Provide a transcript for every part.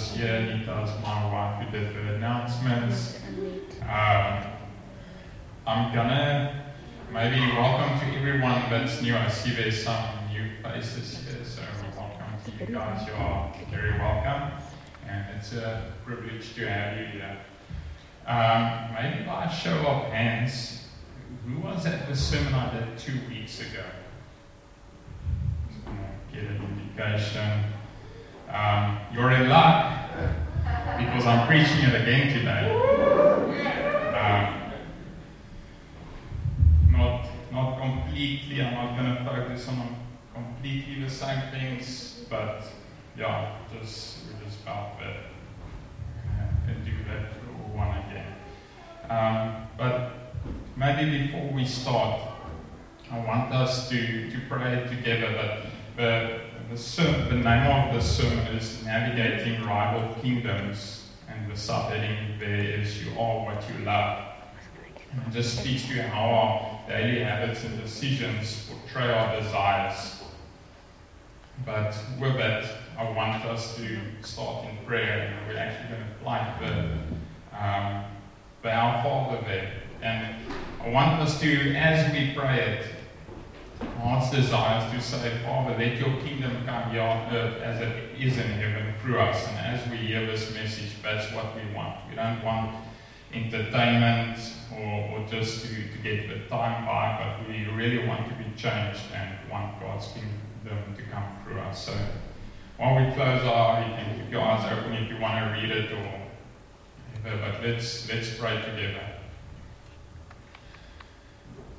this year. Nita's my wife who did the announcements. Um, I'm gonna maybe welcome to everyone that's new. I see there's some new faces here, so welcome to you guys. You are very welcome, and it's a privilege to have you here. Um, maybe by a show of hands, who was at the seminar did two weeks ago? Get an indication. Um, you're in luck because I'm preaching it again today. Um, not, not completely, I'm not going to focus on completely the same things, but yeah, just we just felt that uh, do that one again. Um, but maybe before we start, I want us to, to pray together that the, the, the name of the sermon is Navigating Rival Kingdoms, and the subheading there is You Are What You Love. And it just speaks to how our daily habits and decisions portray our desires. But with that, I want us to start in prayer, and we're actually going to fly the, um, the Our Father there. And I want us to, as we pray it, heart's desire is to say, Father, let your kingdom come here on earth as it is in heaven through us. And as we hear this message, that's what we want. We don't want entertainment or, or just to, to get the time by, but we really want to be changed and want God's kingdom to come through us. So while we close our, eyes, you can keep your eyes open if you want to read it or whatever, but let's, let's pray together.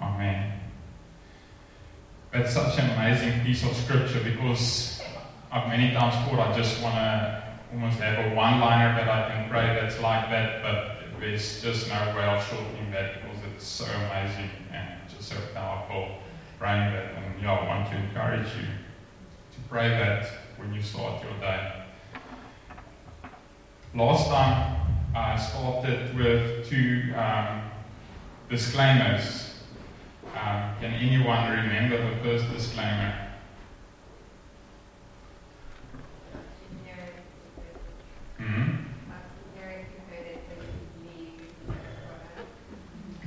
Amen. That's such an amazing piece of scripture because I've many times thought I just want to almost have a one liner that I can pray that's like that, but there's just no way of shortening that because it's so amazing and just so powerful praying that. And yeah, I want to encourage you to pray that when you start your day. Last time I started with two um, disclaimers. Um, can anyone remember the first disclaimer? Mm-hmm.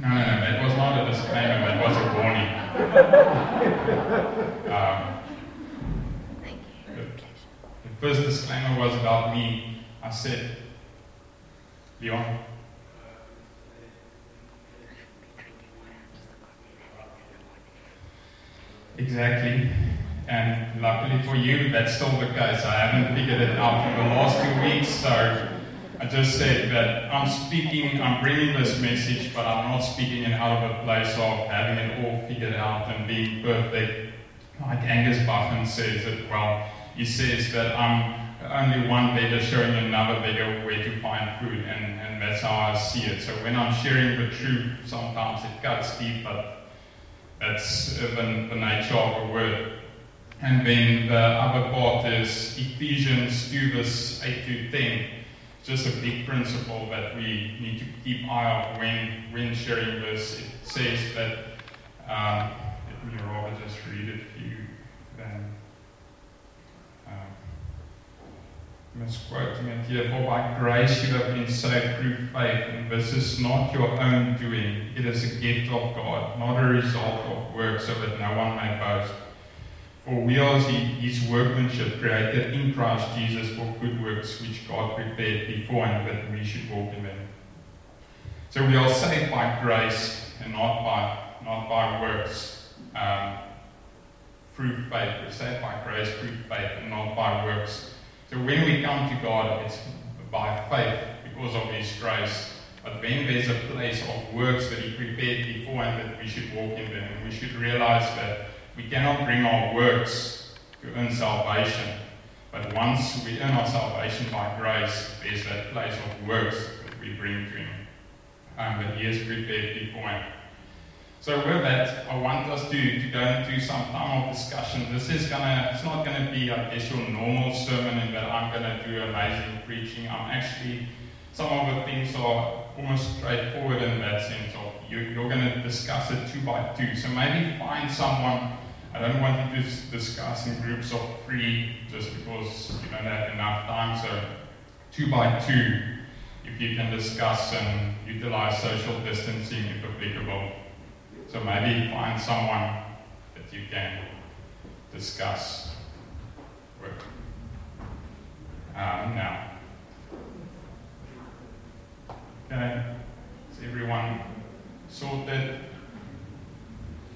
No, no, no, that was not a disclaimer, that was a warning. um, the, the first disclaimer was about me. I said, Leon, Exactly. And luckily for you, that's still the case. I haven't figured it out in the last two weeks, so I just said that I'm speaking, I'm bringing this message, but I'm not speaking it out of a place of having it all figured out and being perfect. Like Angus Buchan says it well. He says that I'm only one beggar showing another beggar where to find food, and, and that's how I see it. So when I'm sharing the truth, sometimes it cuts deep, but that's the, the nature of the word. And then the other part is Ephesians 2, verse 8 to 10. Just a big principle that we need to keep eye on when, when sharing this. It says that, um, let me rather just read it for you then. Um, misquoting here. For by grace you have been saved through faith, and this is not your own doing. It is a gift of God, not a result of work, so that no one may boast. For we are his workmanship created in Christ Jesus for good works which God prepared beforehand that we should walk in them. So we are saved by grace and not by not by works. Um, through faith. We're saved by grace through faith and not by works. So when we come to God, it's by faith because of His grace. But then there's a place of works that He prepared beforehand that we should walk in them. And we should realize that we cannot bring our works to earn salvation. But once we earn our salvation by grace, there's that place of works that we bring to Him. Um, but He has prepared beforehand. So with that, I want us to, to go into some time of discussion. This is gonna, it's not gonna be, guess, your normal sermon in that I'm gonna do amazing preaching. I'm actually, some of the things are almost straightforward in that sense of you, you're gonna discuss it two by two. So maybe find someone, I don't want you to discuss in groups of three just because you don't have enough time. So two by two, if you can discuss and utilize social distancing if applicable. So maybe find someone that you can discuss with. Um, now, okay, is everyone sorted?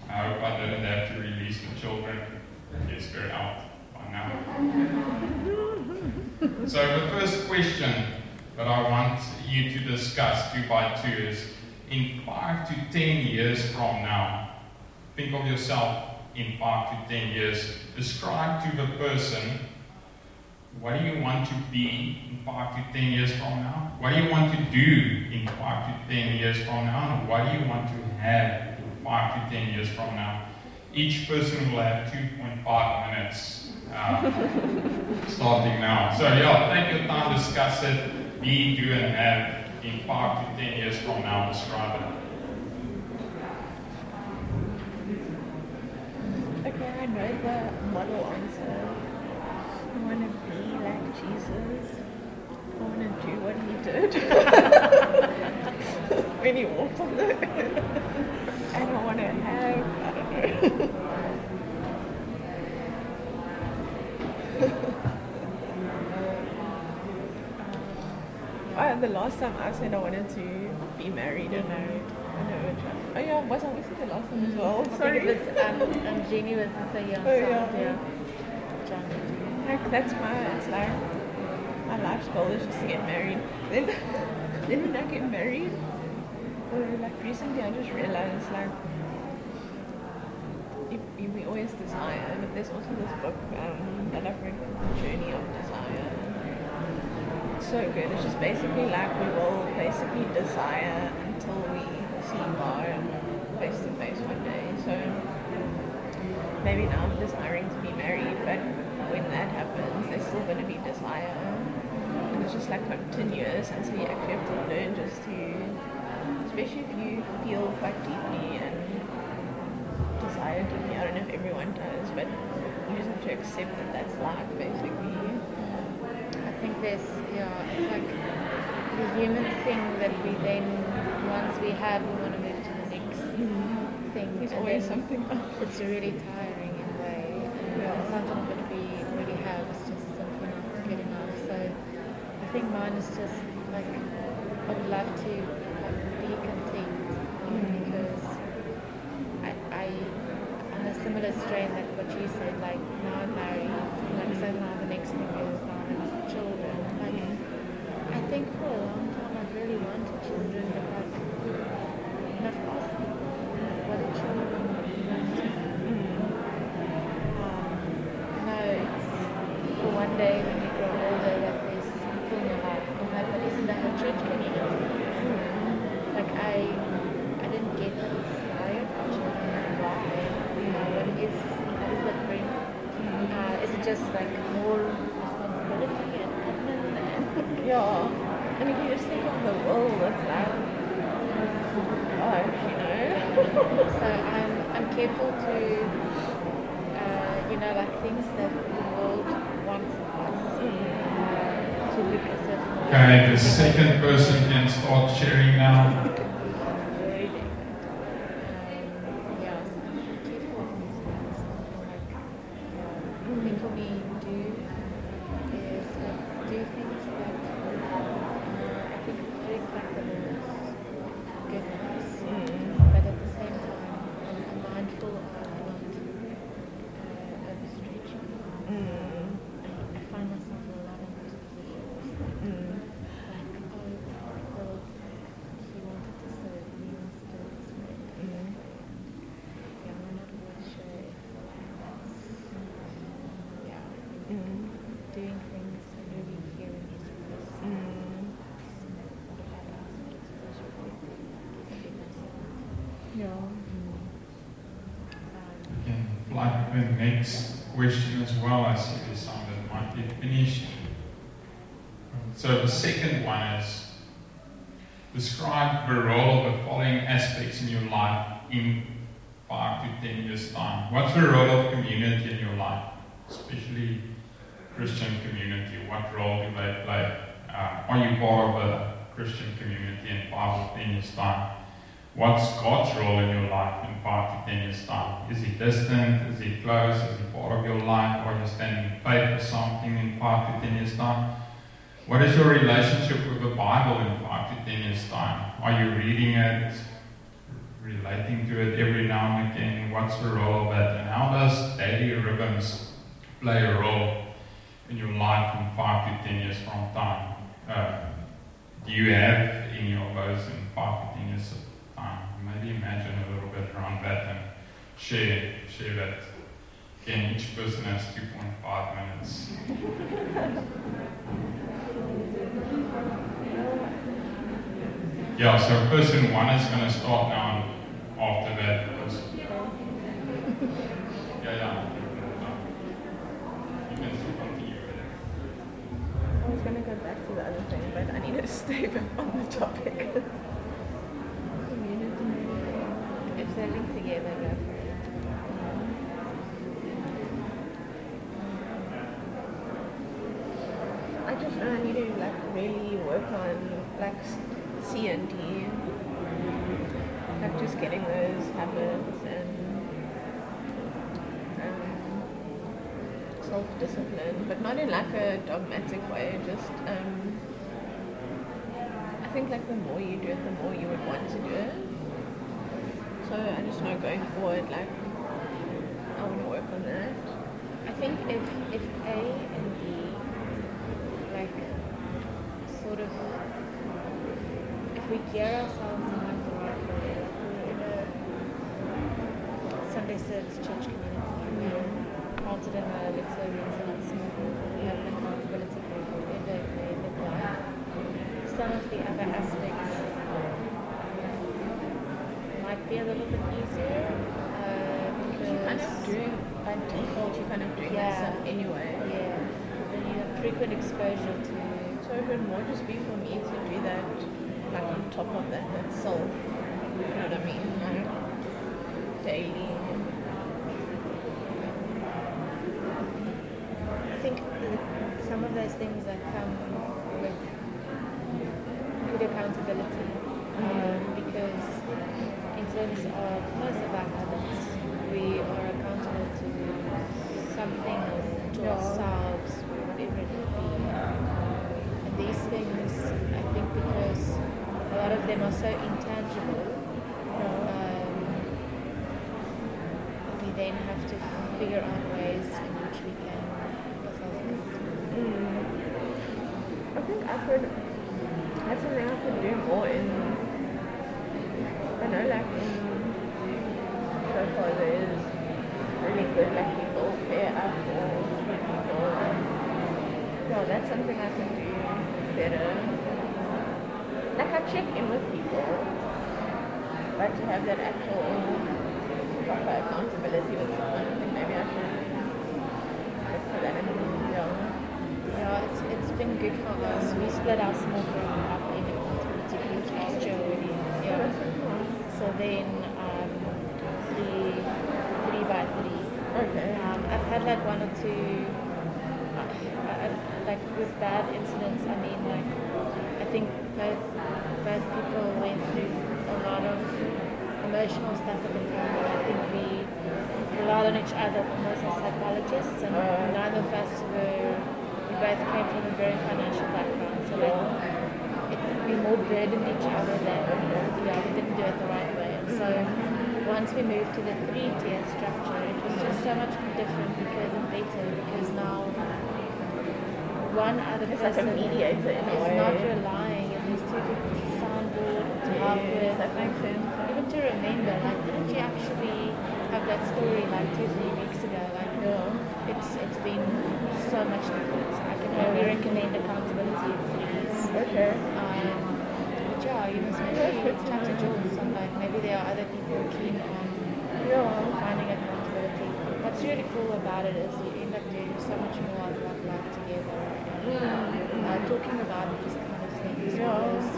I hope I didn't have to release the children. Yes, they're out by now. so the first question that I want you to discuss two by two is in five to ten years from now, think of yourself in five to ten years. Describe to the person what do you want to be in five to ten years from now? What do you want to do in five to ten years from now? And what do you want to have in five to ten years from now? Each person will have 2.5 minutes um, starting now. So, yeah, take your time, discuss it, be, do, and have in five to ten years from now describe it? Okay, I know the model answer. I want to be like Jesus. I want to do what he did when he walked on the earth. I want to have, I don't know. Uh, the last time I said I wanted to be married and married. I know which. Oh yeah, was I was it the last time as well? I Sorry. think it was um, um, Jenny was so young. Oh, so, yeah. yeah. John. Like that's my it's like my life's goal is just to get married. Then then when I get married, uh, like recently I just realized like if, if we always desire, but there's also this book um, that I've read called The Journey of Desire. So good. It's just basically like we will basically desire until we see God face to face one day. So maybe now I'm desiring to be married, but when that happens, there's still going to be desire. And it's just like continuous, and so you actually have to learn just to, especially if you feel quite deeply and desire deeply. I don't know if everyone does, but you just have to accept that that's life, basically. There's, yeah, it's like the human thing that we then, once we have, we want to move to the next thing. There's and always something else. It's really tiring in a way. And Yeah. something that we already have is just simply not good enough. So I think mine is just like, I would love to like, be content mm. because I, I, I'm a similar strain that what you said, like now I'm married, like so now the next thing is now I have children. Like I think for a long time I've really wanted children, but like not asked people what the children want. Um, no, it's for one day when you grow older that there's people in your life. I'm like, but isn't that what church community? Like I, I didn't get desire for children. Why? You know, what is what does that bring? Uh, is it just like more responsibility and Yeah. I mean you just think of the world, it's like, gosh, you know. so I'm I'm careful to uh, you know like things that the world wants of us uh, to look a certain way. Okay, the second person can start sharing now. Very different. Um, yeah, so I'm careful of these things. Like, uh, think for me, do is like do things that uh, I think reflect like the Lord's goodness, but at the same time, I'm, I'm mindful of not uh, overstretching. Mm. I, I find myself in a lot of those positions. Mm. Like, oh, well, he wanted to the next question as well. I see there's some that might be finished. So the second one is describe the role of the following aspects in your life in five to ten years' time. What's the role of community in your life, especially Christian community? What role do they play? Uh, are you part of a Christian community in five or ten years' time? What's God's role in your life in five to ten years' time? Is He distant? Is He close? Is He part of your life? Are you standing in faith for something in five to ten years' time? What is your relationship with the Bible in five to ten years' time? Are you reading it, relating to it every now and again? What's the role of that? And how does daily rhythms play a role in your life in five to ten years from time? Uh, do you have any of those in five to ten years of time? Maybe imagine a little bit around that and share share that. Again, each person has 2.5 minutes. Yeah, so person one is going to start now after that. Yeah, yeah. I was gonna go back to the other thing, but I need to stay on the topic. I just know I need to like really work on like C and D, like just getting those habits and um, self-discipline, but not in like a dogmatic way. Just um, I think like the more you do it, the more you would want to do it. So I just know going forward, like I want to work on that. I think if if A and B like sort of if we gear ourselves in like the right way, like we're in a Sunday service church community, we're mm. planted in a Victorian and small group, we have an accountability group, whatever it may look like. Some of the other aspects might be a little bit easier. Uh, because You're kind of doing by default. You're kind of doing Yeah. that stuff anyway. yeah, then you have frequent exposure to So it would more just be for me to do that, top of that itself. You know what I mean? Like daily. I think the, some of those things that come with good accountability, um, because in terms of most of our habits, we are accountable to something or to ourselves, lot of them are so intangible, um, we then have to figure out ways in which we can. Mm. I think I could. That's something I could do more in. I know, like in so far there is really good, like people pair up or people. Yeah, that's something I can do better. Like I check in with people, but to have that actual proper accountability with someone, I think maybe I should look for that in yeah. Yeah, it's, it's been good for us. We split our small group up in accountability groups last year already. Yeah. So then um, three, three by three. Okay. Um, I've had like one or two, uh, uh, like with bad incidents. I mean, like I think both both people went through a lot of emotional stuff at the time. I think we relied on each other almost as psychologists, and Uh. neither of us were. We both came from a very financial background, so like it, we more burdened each other than yeah, we didn't do it the right way. And so once we moved to the three tier structure, it was just so much different because and better because now one other It's like a person mediator in a is way. not relying on these two people to to help with that makes sense. even to remember like didn't you actually have that story like two three weeks ago like no, it's it's been so much different I can only recommend accountability threes Okay. um, but yeah you must maybe chat to Jules and like maybe there are other people keen on Yeah. finding accountability. What's really cool about it is you end up doing so much more of like life together and uh, talking about these kind of things. Yeah.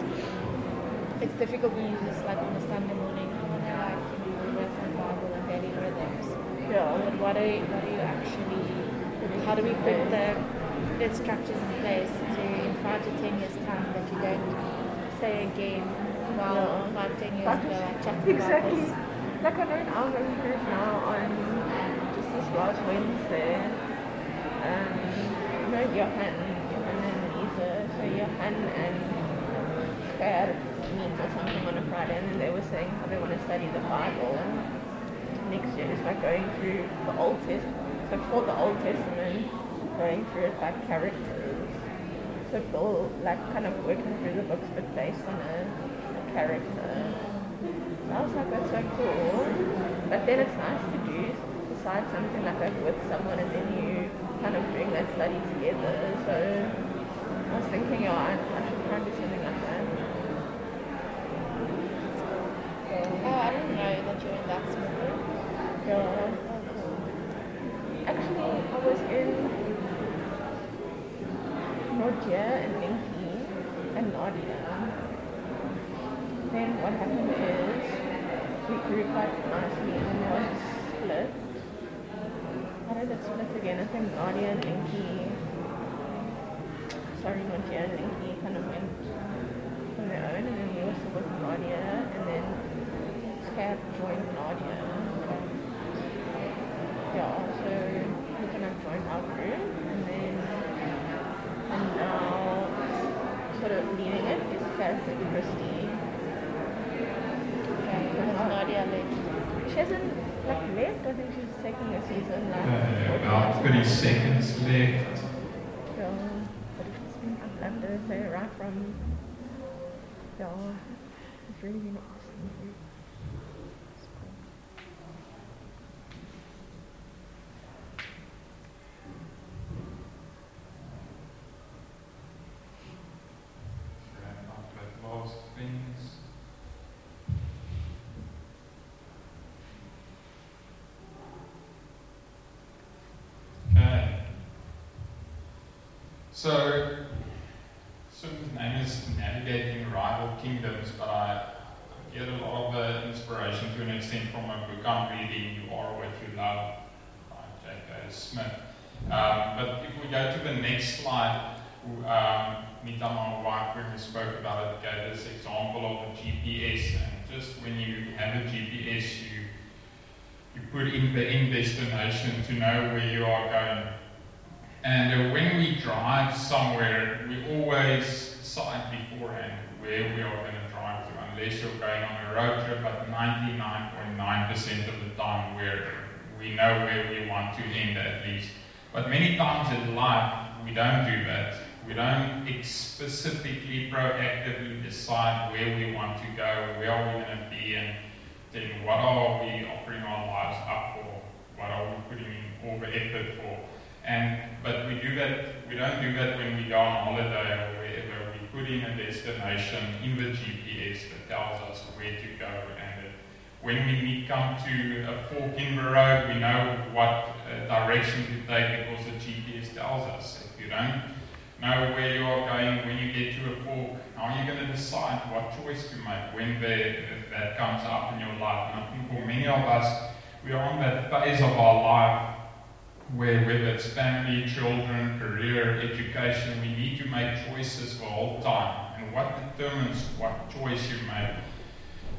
It's difficult when you just like on a Sunday morning, I want to like, you know, read my Bible and daily rhythms. Yeah. But what do you, what do you actually, how do we put the, the structures in place to in five to ten years time that you don't say again while Yeah. five, ten years ago exactly. about this. Like I know in our home group now on just this last Wednesday, um, you know Johan, Johan and Lisa, so Johan and Claire meet or something on a Friday and then they were saying how they want to study the Bible and next year is like going through the Old Testament, so for the Old Testament, going through it by characters. So Bill like kind of working through the books but based on a, a character. So I was like, that's so cool. But then it's nice to do decide something like that with someone and then you kind of doing that study together. So I was thinking, yeah, I, I should try and do something like that. Oh, I didn't know that you're in that small group. Yeah. Actually, I was in Nordia and Linky and Nadia. Then what happened is we grew quite nicely and was a split. How did it split again? I think Nadia and Linky, sorry, Nordia and Linky kind of went on their own and then we were still with Nadia and then Kat joined Nadia. Yeah, so we kind of joined our group and then and now sort of leading it is Kat and Christy. Okay, because Nadia left. She hasn't like left, I think she's taking a season like Uh, 40 about 30 seconds left. Yeah, but it's been I've loved her so right from yeah, it's really been awesome. group. It's cool. Wrap up with last things. Okay. So, Sim's name is Navigating Rival Kingdoms, but I get a lot of uh, inspiration to an extent from a book I'm reading, You Are What You Love, by J.K. Smith. Um, but if we go to the next slide, um, Nita, my wife, when we spoke about it, gave this example of a GPS. And just when you have a GPS, you you put in the end destination to know where you are going. And when we drive somewhere, we always decide beforehand where we are going to drive to, unless you're going on a road trip. But 99.9% of the time, we're, we know where we want to end at least. But many times in life, we don't do that. We don't specifically, proactively decide where we want to go, where are we going to be, and then what are we offering our lives up for? What are we putting in all the effort for? And but we do that. We don't do that when we go on holiday or wherever. We put in a destination in the GPS that tells us where to go. And when we come to a fork in the road, we know what uh, direction to take because the GPS tells us. If you don't know where you are going when you get to a fork, how are you going to decide what choice to make when the, that comes up in your life? And I think for many of us, we are on that phase of our life where whether it's family, children, career, education, we need to make choices the whole time. And what determines what choice you make?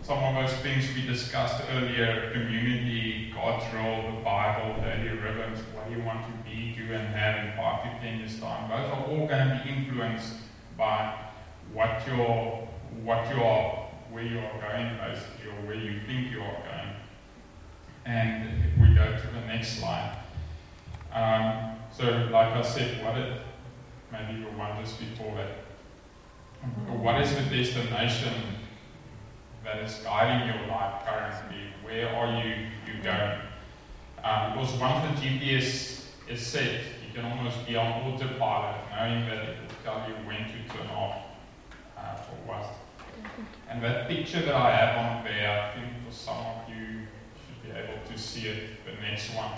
Some of those things we discussed earlier, community, God's role, the Bible, daily rhythms, what you want to be, do and have in five to ten years time, those are all going to be influenced by what you're, what you are, where you are going basically, or where you think you are going. And if we go to the next slide. Um, so, like I said, what it, maybe you one just before that. What is the destination that is guiding your life currently? Where are you, you going? Um, because once the GPS is set, you can almost be on autopilot, knowing that it will tell you when to turn off uh, what. And that picture that I have on there, I think for some of you should be able to see it, the next one.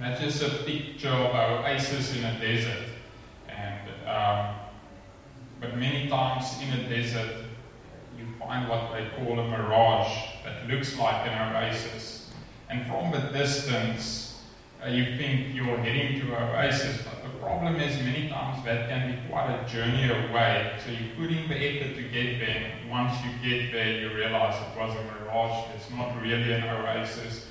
That's just a picture of an oasis in a desert. And um, but many times in a desert, you find what they call a mirage that looks like an oasis. And from a distance, uh, you think you're heading to an oasis, but the problem is many times that can be quite a journey away. So you put in the effort to get there. Once you get there, you realize it was a mirage. It's not really an oasis.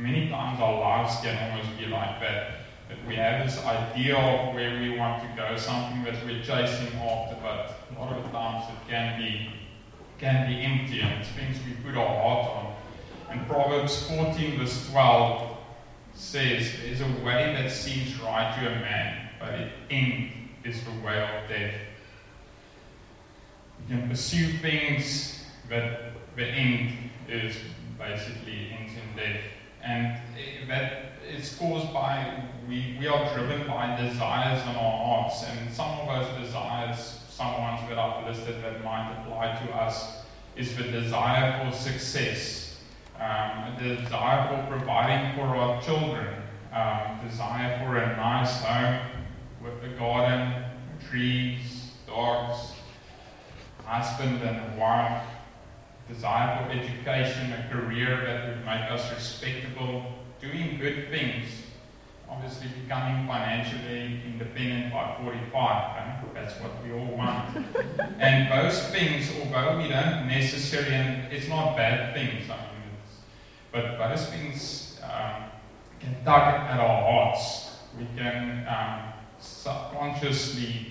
Many times our lives can almost be like that. That we have this idea of where we want to go, something that we're chasing after, but a lot of times it can be can be empty and it's things we put our heart on. And Proverbs 14 verse 12 says, There's a way that seems right to a man, but the end is the way of death. You can pursue things, but the end is basically ends in death. And that is caused by, we, we are driven by desires in our hearts. And some of those desires, some ones that I've listed that might apply to us, is the desire for success, um, the desire for providing for our children, um, desire for a nice home with a garden, trees, dogs, husband and wife, desire for education, a career that would make us respectable, doing good things, obviously becoming financially independent by 45. Eh? That's what we all want. and those things, although we don't necessarily, and it's not bad things, I mean, but those things um, can tug at our hearts. We can um, subconsciously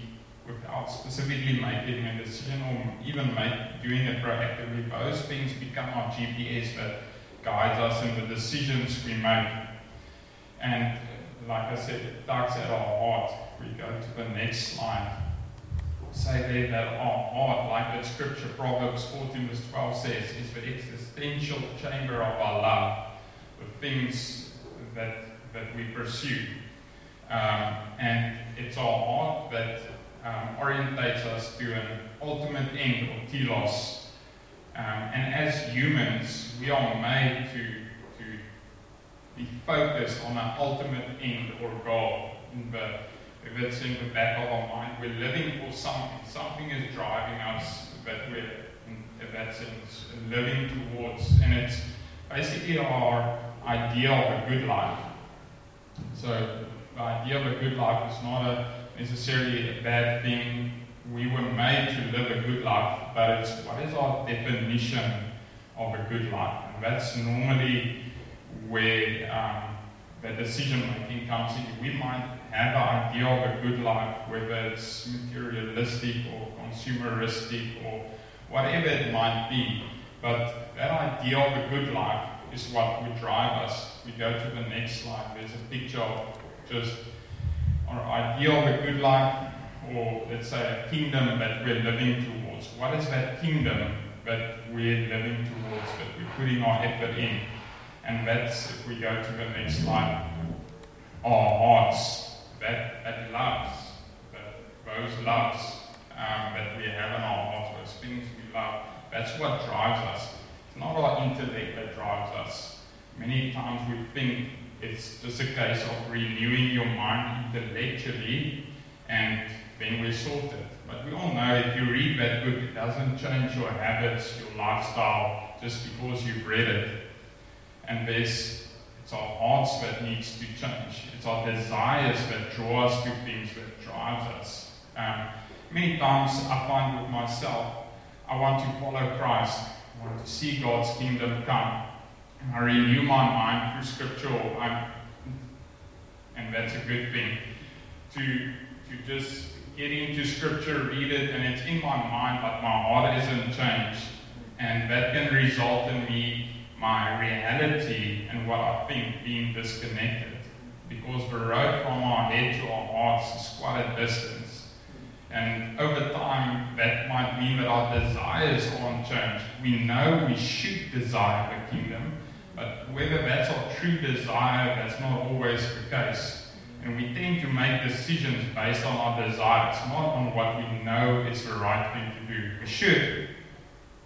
without specifically making a decision or even make, doing it proactively, those things become our GPS that guides us in the decisions we make. And like I said, it tugs at our heart. We go to the next slide. Say there that our heart, like the scripture, Proverbs 14 verse 12 says, is the existential chamber of our love, the things that, that we pursue. Um, and it's our heart that um, orientates us to an ultimate end or telos. Um, and as humans, we are made to, to be focused on an ultimate end or goal. But if it's in the back of our mind, we're living for something. Something is driving us that we're, in that sense, living towards. And it's basically our idea of a good life. So the idea of a good life is not a necessarily a bad thing. We were made to live a good life, but it's what is our definition of a good life? And that's normally where um, the decision making comes in. We might have an idea of a good life, whether it's materialistic or consumeristic or whatever it might be. But that idea of a good life is what would drive us. We go to the next slide. There's a picture of just our idea of a good life, or let's say a kingdom that we're living towards. What is that kingdom that we're living towards, that we're putting our effort in? And that's, if we go to the next slide, our hearts, that, that loves, that, those loves um, that we have in our hearts, those things we love, that's what drives us. It's not our intellect that drives us. Many times we think it's just a case of renewing your mind intellectually and then we're sorted. But we all know if you read that book, it doesn't change your habits, your lifestyle, just because you've read it. And there's, it's our hearts that needs to change. It's our desires that draw us to things that drives us. Um, many times I find with myself, I want to follow Christ. I want to see God's kingdom come. I renew my mind through scripture, I'm, and that's a good thing. To, to just get into scripture, read it, and it's in my mind, but my heart isn't changed. And that can result in me, my reality and what I think being disconnected. Because the road from our head to our hearts is quite a distance. And over time, that might mean that our desires aren't changed. We know we should desire the kingdom, whether that's our true desire, that's not always the case. And we tend to make decisions based on our desires, not on what we know is the right thing to do. We should,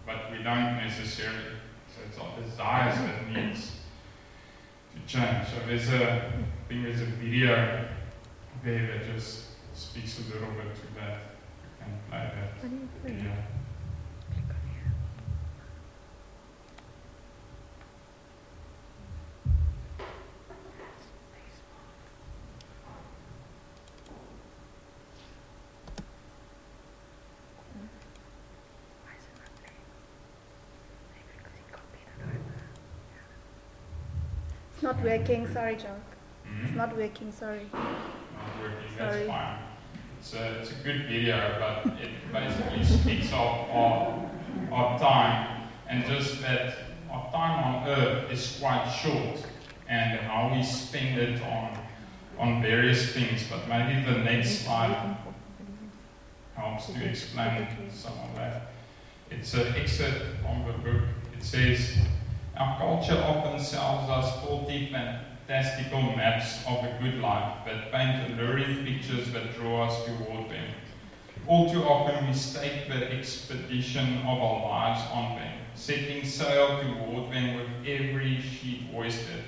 but we don't necessarily. So it's our desires that needs to change. So there's a, I think there's a video there that just speaks a little bit to that. You can play that video. Working, sorry, Jock. Mhm. It's not working, sorry. not working, that's Sorry. fine. It's a, it's a good video, but it basically speaks of our, our time and just that our time on earth is quite short and how we spend it on, on various things. But maybe the next slide helps to explain some of that. It's an excerpt from the book. It says, Our culture often sells us faulty, fantastical maps of a good life that paint alluring pictures that draw us toward them. All too often we stake the expedition of our lives on them, setting sail toward them with every sheet hoisted.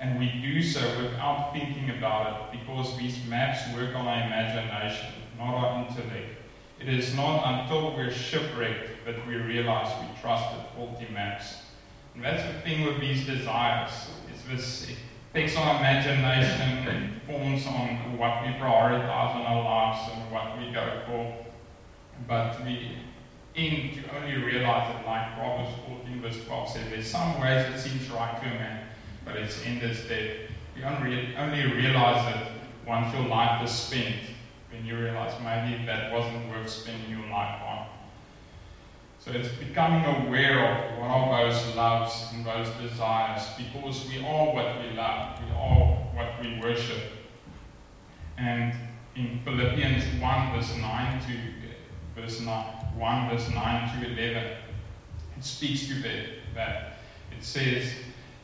And we do so without thinking about it because these maps work on our imagination, not our intellect. It is not until we're shipwrecked that we realize we trusted faulty maps. And that's the thing with these desires. It's this it takes our imagination, it forms on what we prioritize in our lives and what we go for. But we aim to only realize that like Proverbs 14 verse 12 says, there's some ways it seems right to a man, but its end is death. You only, only realize it once your life is spent, when you realize maybe that wasn't worth spending your life on. So it's becoming aware of what are those loves and those desires because we are what we love, we are what we worship. And in Philippians 1 verse 9 to verse 9, 1 verse 9 to 11, it speaks to that. that. It says,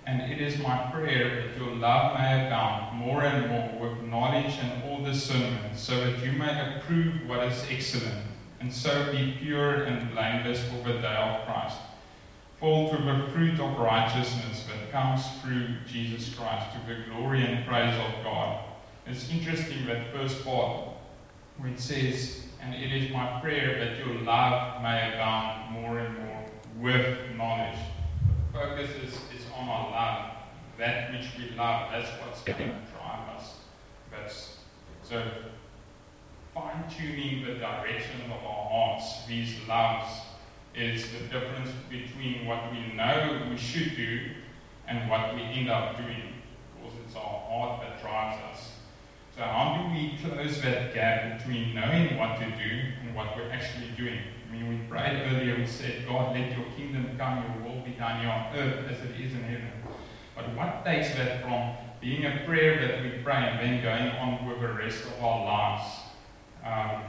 And it is my prayer that your love may abound more and more with knowledge and all discernment, so that you may approve what is excellent and so be pure and blameless for the day of Christ, full to the fruit of righteousness that comes through Jesus Christ to the glory and praise of God. It's interesting that first part where it says, and it is my prayer that your love may abound more and more with knowledge. The focus is, is on our love, that which we love. That's what's going to drive us. That's so tuning the direction of our hearts, these loves, is the difference between what we know we should do and what we end up doing. Because it's our heart that drives us. So, how do we close that gap between knowing what to do and what we're actually doing? I mean, we prayed earlier, we said, God, let your kingdom come, your will be done here on earth as it is in heaven. But what takes that from being a prayer that we pray and then going on with the rest of our lives? Um,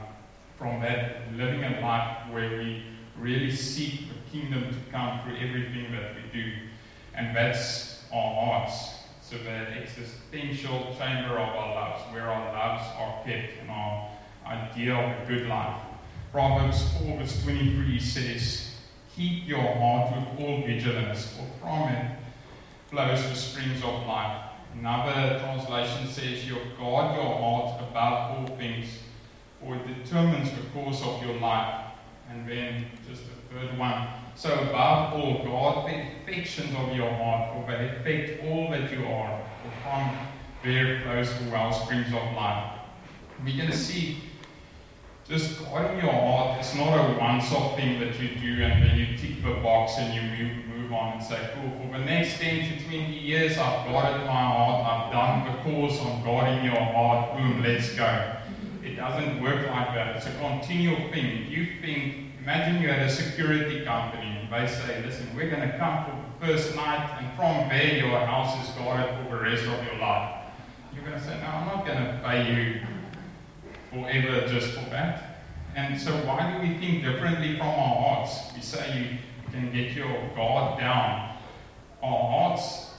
from that living a life where we really seek the kingdom to come through everything that we do. And that's our hearts. So that existential chamber of our lives, where our lives are kept and our idea of a good life. Proverbs 4 verse 23 says, Keep your heart with all vigilance, for from it flows the springs of life. Another translation says, You guard your heart above all things, for it determines the course of your life. And then just the third one. So above all, guard the affections of your heart, for they affect all that you are. From there flows the well springs of life. We can see just guarding your heart is not a once-off thing that you do and then you tick the box and you move, move on and say, cool, for the next 10 to 20 years I've guarded my heart, I've done the course on guarding your heart, boom, let's go. Doesn't work like that. It's a continual thing. If you think, imagine you had a security company and they say, listen, we're going to come for the first night and from there your house is guarded for the rest of your life. You're going to say, no, I'm not going to pay you forever just for that. And so why do we think differently from our hearts? We say you can get your guard down. Our hearts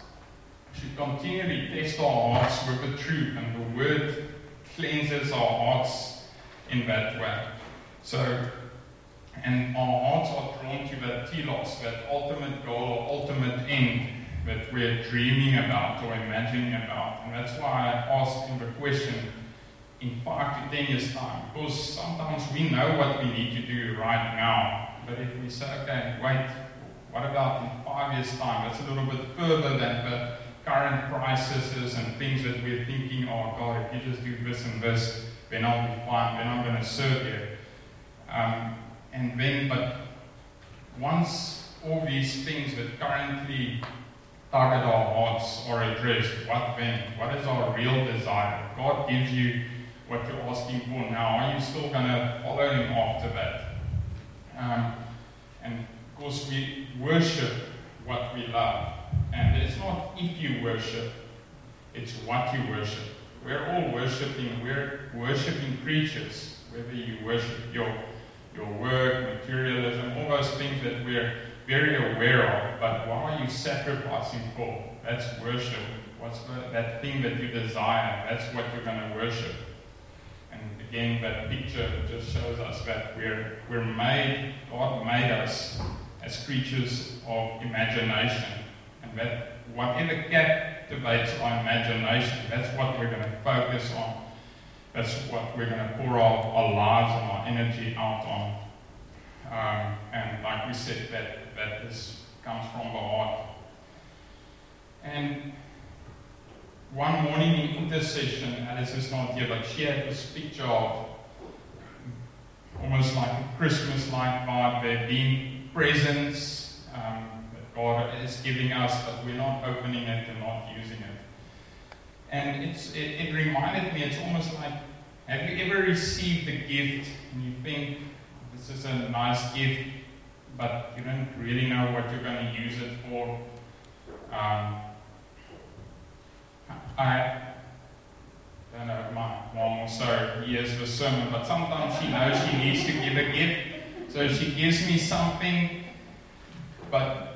should continually test our hearts with the truth, and the word cleanses our hearts in that way. So, and our hearts are drawn to that telos, that ultimate goal or ultimate end that we're dreaming about or imagining about. And that's why I asked him the question in five to ten years' time. Because sometimes we know what we need to do right now. But if we say, okay, wait, what about in five years' time? That's a little bit further than the current crises and things that we're thinking, oh God, if you just do this and this, then I'll be fine, then I'm going to serve you. Um, and then, but once all these things that currently target our hearts are addressed, what then? What is our real desire? God gives you what you're asking for now. Are you still going to follow Him after that? Um, and of course, we worship what we love. And it's not if you worship, it's what you worship. We're all worshiping, we're worshiping creatures, whether you worship your, your work, materialism, all those things that we're very aware of. But what are you sacrificing for? That's worship. What's the, that thing that you desire? That's what you're going to worship. And again, that picture just shows us that we're, we're made, God made us as creatures of imagination. That whatever captivates our imagination, that's what we're going to focus on. That's what we're going to pour our, our lives and our energy out on. Um, and like we said, that, that is, comes from the heart. And one morning in intercession, Alice is not here, but she had this picture of almost like a Christmas-like vibe there, being presents God is giving us, but we're not opening it and not using it. And it's, it, it reminded me, it's almost like, have you ever received a gift and you think, this is a nice gift, but you don't really know what you're going to use it for? Um, I don't know, my mom also hears the sermon, but sometimes she knows she needs to give a gift. So she gives me something, but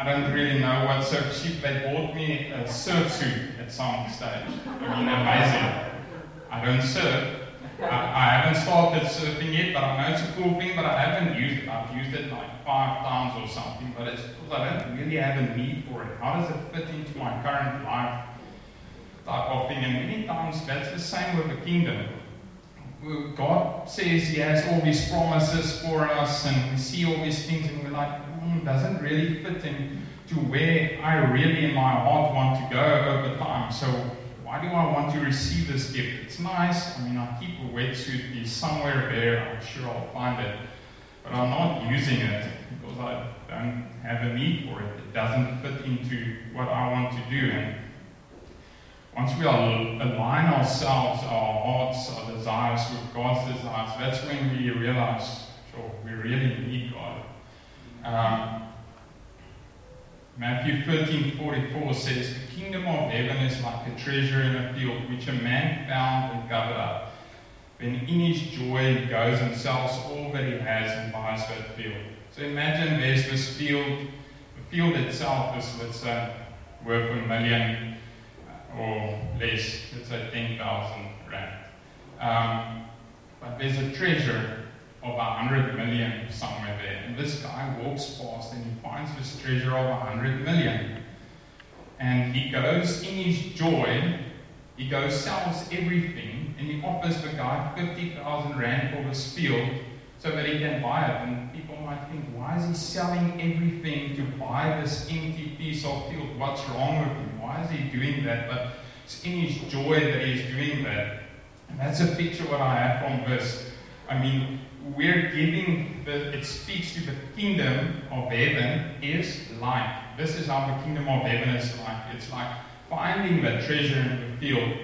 I don't really know what. So she, they bought me a surf suit at some stage. I mean, amazing. I don't surf. I, I haven't started surfing yet, but I know it's a cool thing, but I haven't used it. I've used it like five times or something, but it's because I don't really have a need for it. How does it fit into my current life? type of thing. And many times that's the same with the kingdom. God says He has all these promises for us, and we see all these things, and we're like, mm, doesn't really fit in to where I really in my heart want to go over time. So why do I want to receive this gift? It's nice. I mean, I keep a wetsuit. It's somewhere there. I'm sure I'll find it. But I'm not using it because I don't have a need for it. It doesn't fit into what I want to do. And once we align ourselves, our hearts, our desires with God's desires, that's when we realize, sure, we really need God. Um, Matthew 13 44 says, The kingdom of heaven is like a treasure in a field which a man found and covered up. Then in his joy he goes and sells all that he has and buys that field. So imagine there's this field, the field itself is, let's say, worth a million or less, let's say 10,000 rand. Um, but there's a treasure of 100 million somewhere there. And this guy walks past and he finds this treasure of 100 million. And he goes in his joy, he goes, sells everything, and he offers the guy 50,000 rand for this field so that he can buy it. And people might think, why is he selling everything to buy this empty piece of field? What's wrong with him? Why is he doing that? But it's in his joy that he's doing that. And that's a picture what I have from this. I mean, we're giving the, it speaks to the kingdom of heaven is like. This is how the kingdom of heaven is like. It's like finding the treasure in the field,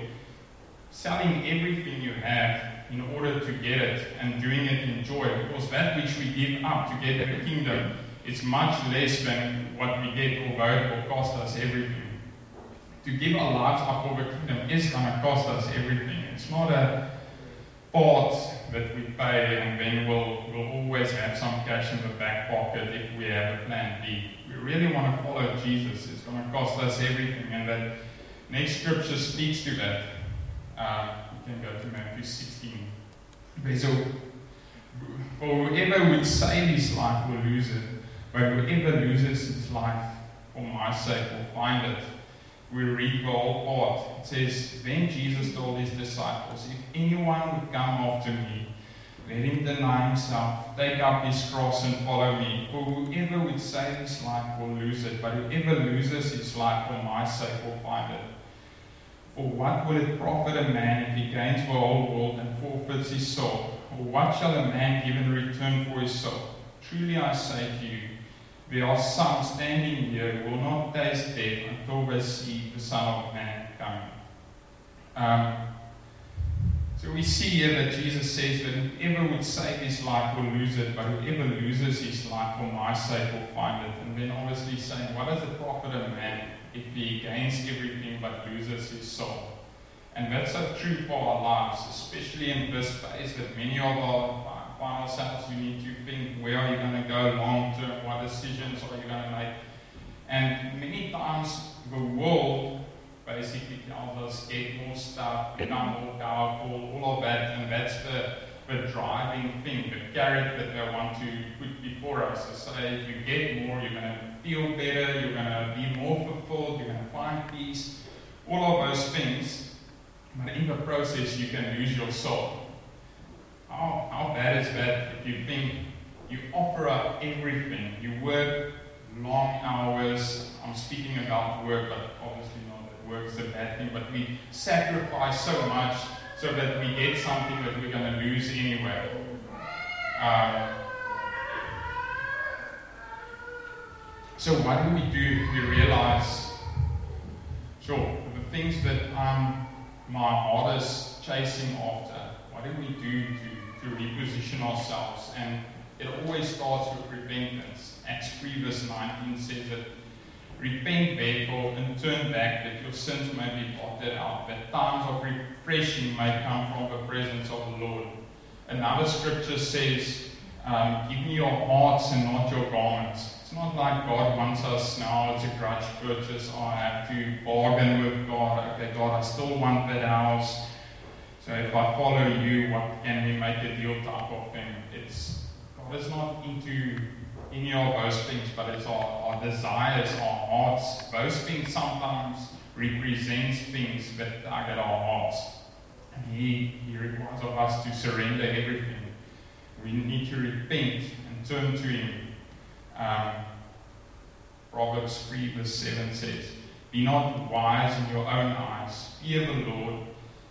selling everything you have in order to get it and doing it in joy. Because that which we give up to get the kingdom is much less than what we get, although it will cost us everything. To give our lives up for the kingdom is going to cost us everything. It's not a part that we pay and then we'll, we'll always have some cash in the back pocket if we have a plan B. We really want to follow Jesus. It's going to cost us everything. And that next scripture speaks to that. Uh, you can go to Matthew 16. There's a, for whoever would save his life will lose it, but whoever loses his life for my sake will find it. We read the whole part. It says, Then Jesus told his disciples, If anyone would come after me, let him deny himself, take up his cross and follow me. For whoever would save his life will lose it, but whoever loses his life for my sake will find it. For what will it profit a man if he gains the whole world and forfeits his soul? Or what shall a man give in return for his soul? Truly I say to you, there are some standing here who will not taste death until they see the Son of Man coming. Um, so we see here that Jesus says that whoever would save his life will lose it, but whoever loses his life for my sake will find it. And then obviously saying, what does it profit a man if he gains everything but loses his soul? And that's so true for our lives, especially in this phase that many of our find ourselves, you need to think where are you going to go long term, what decisions are you going to make. And many times the world basically tells us get more stuff, become more powerful, all of that, and that's the, the driving thing, the carrot that they want to put before us. So say if you get more, you're going to feel better, you're going to be more fulfilled, you're going to find peace, all of those things. But in the process, you can lose your soul. How, how bad is that if you think you offer up everything, you work long hours. I'm speaking about work, but obviously not that is a bad thing, but we sacrifice so much so that we get something that we're going to lose anyway. Um, so what do we do? We realize, sure, the things that I'm my hardest chasing after, what do we do to, to reposition ourselves? And it always starts with repentance. Acts 3 verse 19 says that repent therefore and turn back that your sins may be blotted out, that times of refreshing may come from the presence of the Lord. Another scripture says, um, give me your hearts and not your garments. It's not like God wants us now, it's a grudge purchase. I have to bargain with God. Okay, God, I still want that house. So if I follow you, what can we make a deal type of thing? It's God is not into any of those things, but it's our, our desires, our hearts. Those things sometimes represents things that target our hearts. And he, he requires of us to surrender everything. We need to repent and turn to Him. Um, Proverbs 3 verse 7 says, Be not wise in your own eyes, fear the Lord,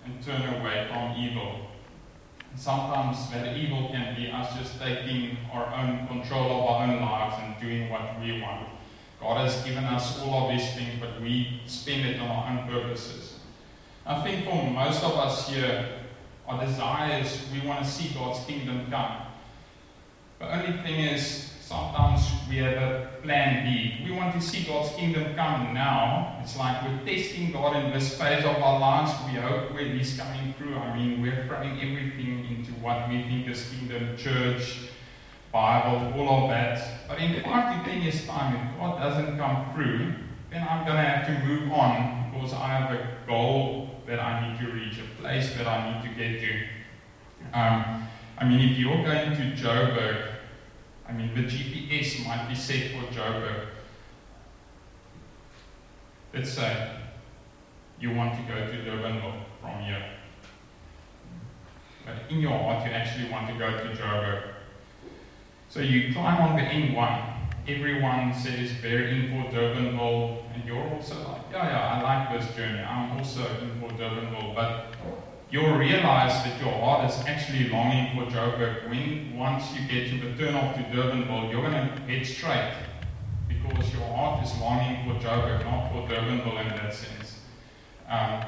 and turn away from evil. And sometimes that evil can be us just taking our own control of our own lives and doing what we want. God has given us all of these things, but we spend it on our own purposes. I think for most of us here, our desires, we want to see God's kingdom come. The only thing is, sometimes we have a plan B. We want to see God's kingdom come now. It's like we're testing God in this phase of our lives. We hope when He's coming through. I mean, we're throwing everything into what we think is kingdom, church, Bible, all of that. But in five to ten years' time, if God doesn't come through, then I'm going to have to move on because I have a goal that I need to reach, a place that I need to get to. Um, I mean, if you're going to Joburg, I mean, the GPS might be set for Joburg. Let's say you want to go to Durbanville from here. But in your heart, you actually want to go to Joburg. So you climb on the N1. Everyone says they're in for Durbanville, and you're also like, yeah, yeah, I like this journey. I'm also in for Durbanville. But you'll realize that your heart is actually longing for Joburg. When once you get to the turn off to Durbanville, you're going to head straight because your heart is longing for Joburg, not for Durbanville in that sense. Um,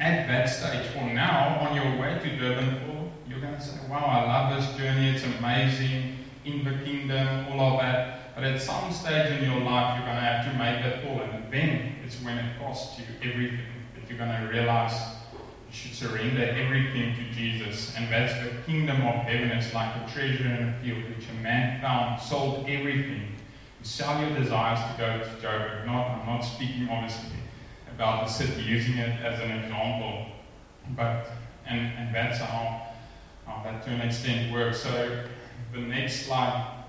at that stage, for now, on your way to Durbanville, you're going to say, wow, I love this journey, it's amazing, in the kingdom, all of that. But at some stage in your life, you're going to have to make that call, and then it's when it costs you everything that you're going to realize should surrender everything to Jesus. And that's the kingdom of heaven. is like a treasure in a field which a man found, sold everything. You sell your desires to go to Joburg. Not, I'm not speaking obviously about the city, using it as an example. But and, and that's how, how that to an extent works. So the next slide.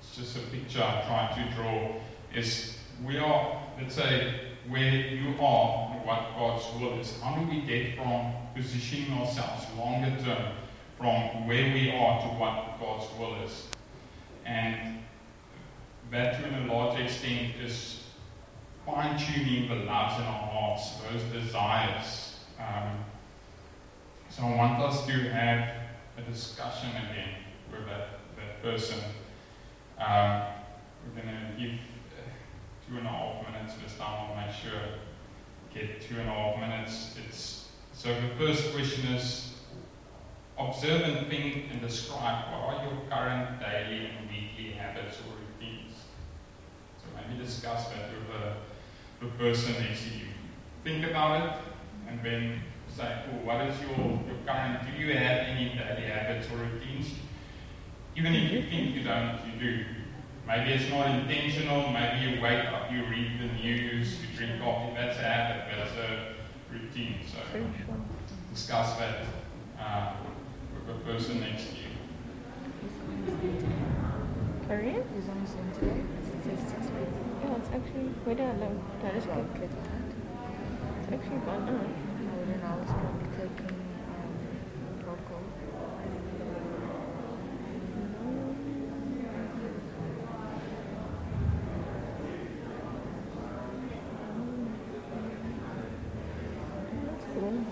It's just a picture I try to draw, is we are, let's say, where you are and what God's will is. How do we get from positioning ourselves longer term from where we are to what God's will is? And that, to a large extent, is fine tuning the loves in our hearts, those desires. Um, so I want us to have a discussion again with that, that person. Um, we're going to give two and a half minutes this time. I'll make sure get two and a half minutes. It's so the first question is observe and think and describe what are your current daily and weekly habits or routines. So maybe discuss that with the, the person next to you. Think about it and then say, oh, what is your, your current, do you have any daily habits or routines? Even if you think you don't, you do. Maybe it's not intentional, maybe you wake up, you read the news, you drink coffee, that's a habit, that's a routine. So discuss that uh, with the person next to you. Korean? He's on today. It says six weeks. Yeah, it's actually, wait, no, no, that is good. click on it. It's actually gone. I wouldn't know. I was probably clicking um, local. That's cool.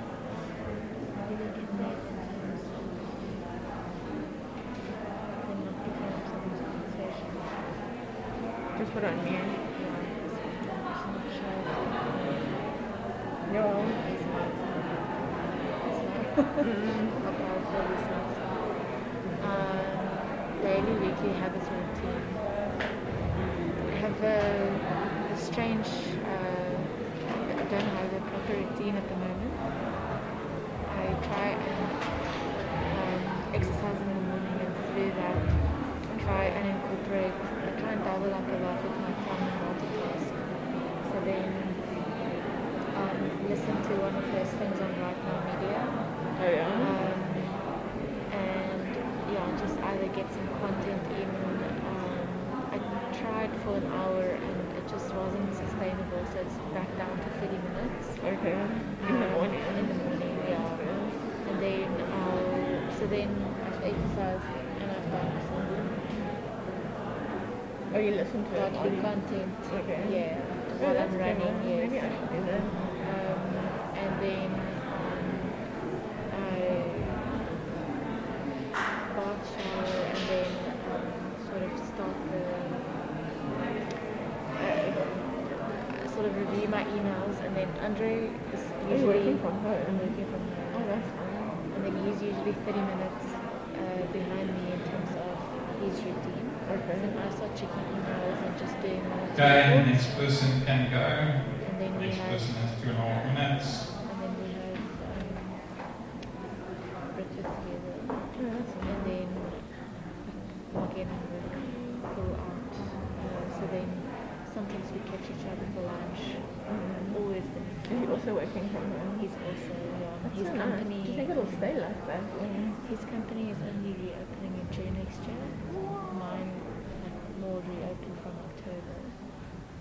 Maybe we can make sometimes. Then not pick up someone's conversation. Just put on mute. Yeah, it's not sure. No. It's not. It's not. How powerful is not. Um, daily, weekly habits or routine. I have a, a strange, uh, I don't have a proper routine at the moment. I try and um, exercise in the morning and through that try and incorporate, I try and double up a lot with my and multitask. So then um, listen to one of those things on RightNow Media. Oh, yeah? Um, and yeah, just either get some content in. Um, I tried for an hour and just wasn't sustainable, so it's back down to 30 minutes. Okay. In the Um, morning. In the morning, yeah. And then I'll, so then I've exercised and I've done some Oh, you listen to it? godly content. Okay. Yeah. Oh, While that's I'm running, one. yes. Maybe I should do that. Um, and then sort of review my emails and then Andre is Are you usually working from home? I'm working from home. Oh, that's fine. And then he's usually 30 minutes uh, behind me in terms of his routine. Okay. And I start checking emails and just doing what I Okay, next person can go. And then we Next have person has two and a half minutes. and then we have um, breakfast together. Oh, that's fine. And then log in and work full out. Uh, so then sometimes we catch each other for lunch. Mhm. Always Is he also working from home? He's also yeah. That's his so nice. Do you think it'll stay like that? or- His company is only reopening in June next year. Mine more reopen from October.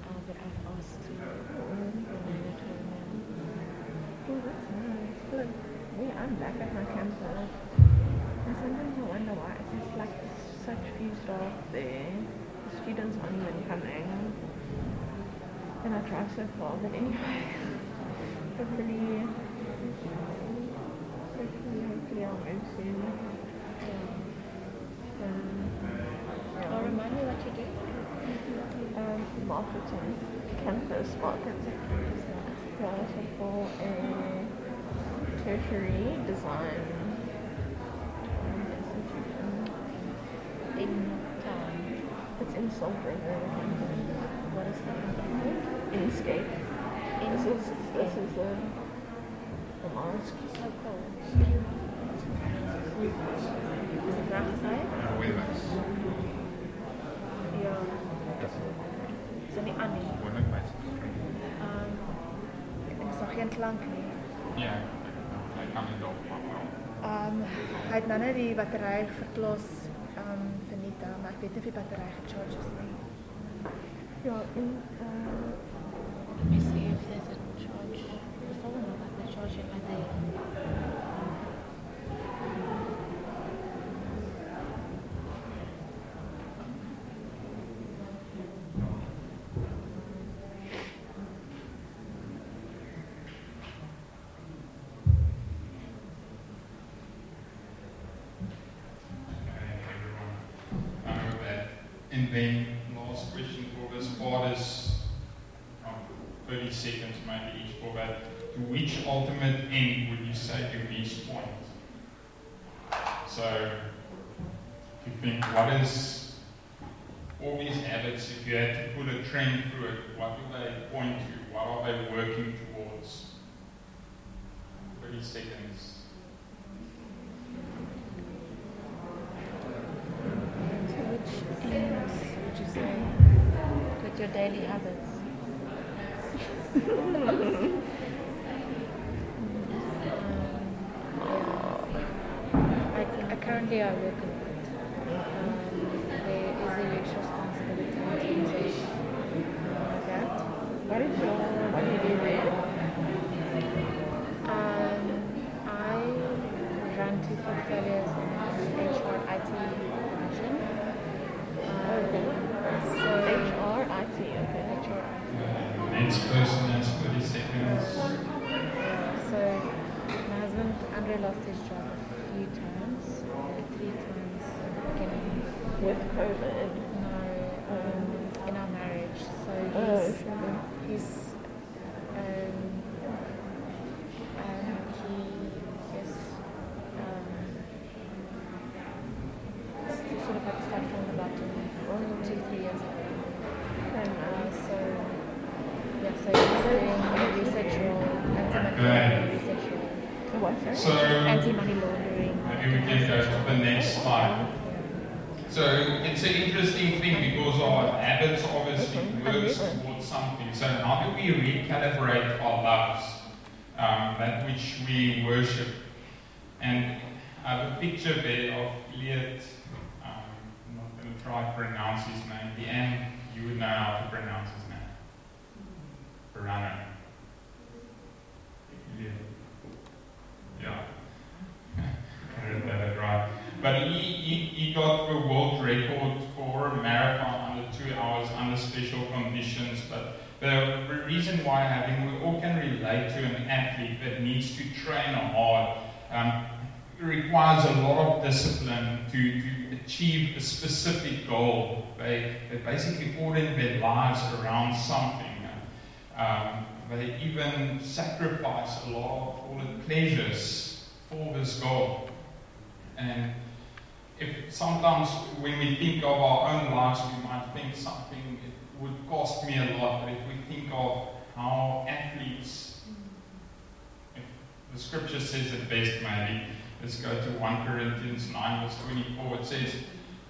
Uh, but I've asked to remain at home now. Oh, that's nice. Look, we, I'm back at my campus. And sometimes I wonder why it's just like such few staff there. The students aren't even coming. And I drive so far, but anyway. Hopefully, hopefully, hopefully I'll move soon. Um, Oh, remind me what you do. um, marketing, campus marketing. Yeah, so for a tertiary design institution. In town. It's in Salt River. Inkscape. This is, this is a, een eh, mask. Is het daar gezegd? Ja. Is het niet Annie? Um, ik mis geen klank meer. Ja, ik kan niet overmaken. Ehm, hij heeft nou net die batterij verklos um, ehm, vernietigd, maar ik weet niet of die batterij gecharged is. Nie. Ja, in uh, Let me see if there's a charge. It doesn't look like they're charging like they. Okay, everyone. I know that. And then last question for this part is um, 30 seconds maybe each for that. To which ultimate end would you say to reach point? So, if you think, what is all these habits, if you had to put a trend through it, what do they point to? What are they working towards? 30 seconds. So which ends would you say with your daily habits? um, yeah. I, I currently I work a lot. Um, there is a huge responsibility in terms of that is your what do you do there? Um, I run two portfolios in HR IT division. Um, so HR, IT, okay. HR Uh, next person has 30 seconds. Yeah, so my husband Andre lost his job a few times, uh, three times at the beginning. With COVID. No, um, in our marriage. So Oh, he's, sure. he's um, and he is um, s- sort of like started from the bottom two, three years ago. Uh, so yeah, so he's doing a research role, anti-money Okay. laundering research role, What, sorry? So, anti-money laundering. maybe we can go to the next slide. So, it's an interesting thing because our habits obviously works towards something. So, how do we recalibrate our loves, um, that which we worship? And I have a picture there of Elliot. Um, I'm not going to try to pronounce his name. The end, you would know how to pronounce his name. Verano. Elliot. Yeah. I heard that right. But he, he, he got the world record for a marathon under two hours under special conditions. But the, reason why having we all can relate to an athlete that needs to train hard um, requires a lot of discipline to, to achieve a specific goal. They, they basically orient their lives around something. Um, they even sacrifice a lot of all the pleasures for this goal. And if sometimes when we think of our own lives, we might think something it would cost me a lot. But if we think of how athletes, the scripture says it best, maybe let's go to 1 Corinthians 9, verse 24. It says,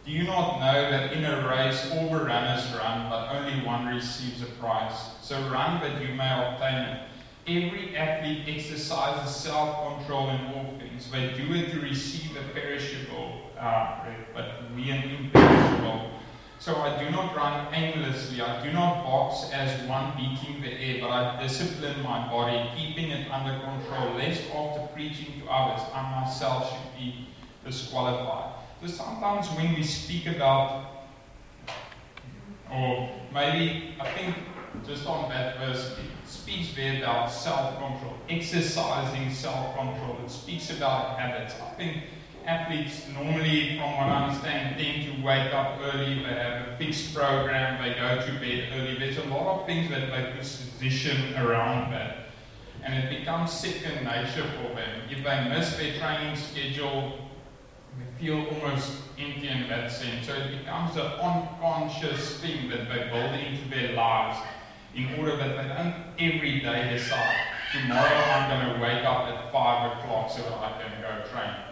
Do you not know that in a race all the runners run, but only one receives a prize? So run that you may obtain it. Every athlete exercises self control in all things. They do it to receive a perishable, uh, but we an imperishable. So I do not run aimlessly. I do not box as one beating the air, but I discipline my body, keeping it under control, lest after preaching to others, I myself should be disqualified. So sometimes when we speak about, or maybe I think just on that verse, it speaks there about self control, exercising self control. It speaks about habits. I think athletes normally, from what I understand, tend to wake up early. They have a fixed program. They go to bed early. There's a lot of things that they position around that, and it becomes second nature for them. If they miss their training schedule, they feel almost empty in that sense. So it becomes an unconscious thing that they build into their lives in order that they don't every day decide tomorrow I'm going to wake up at 5 o'clock so that I can go train.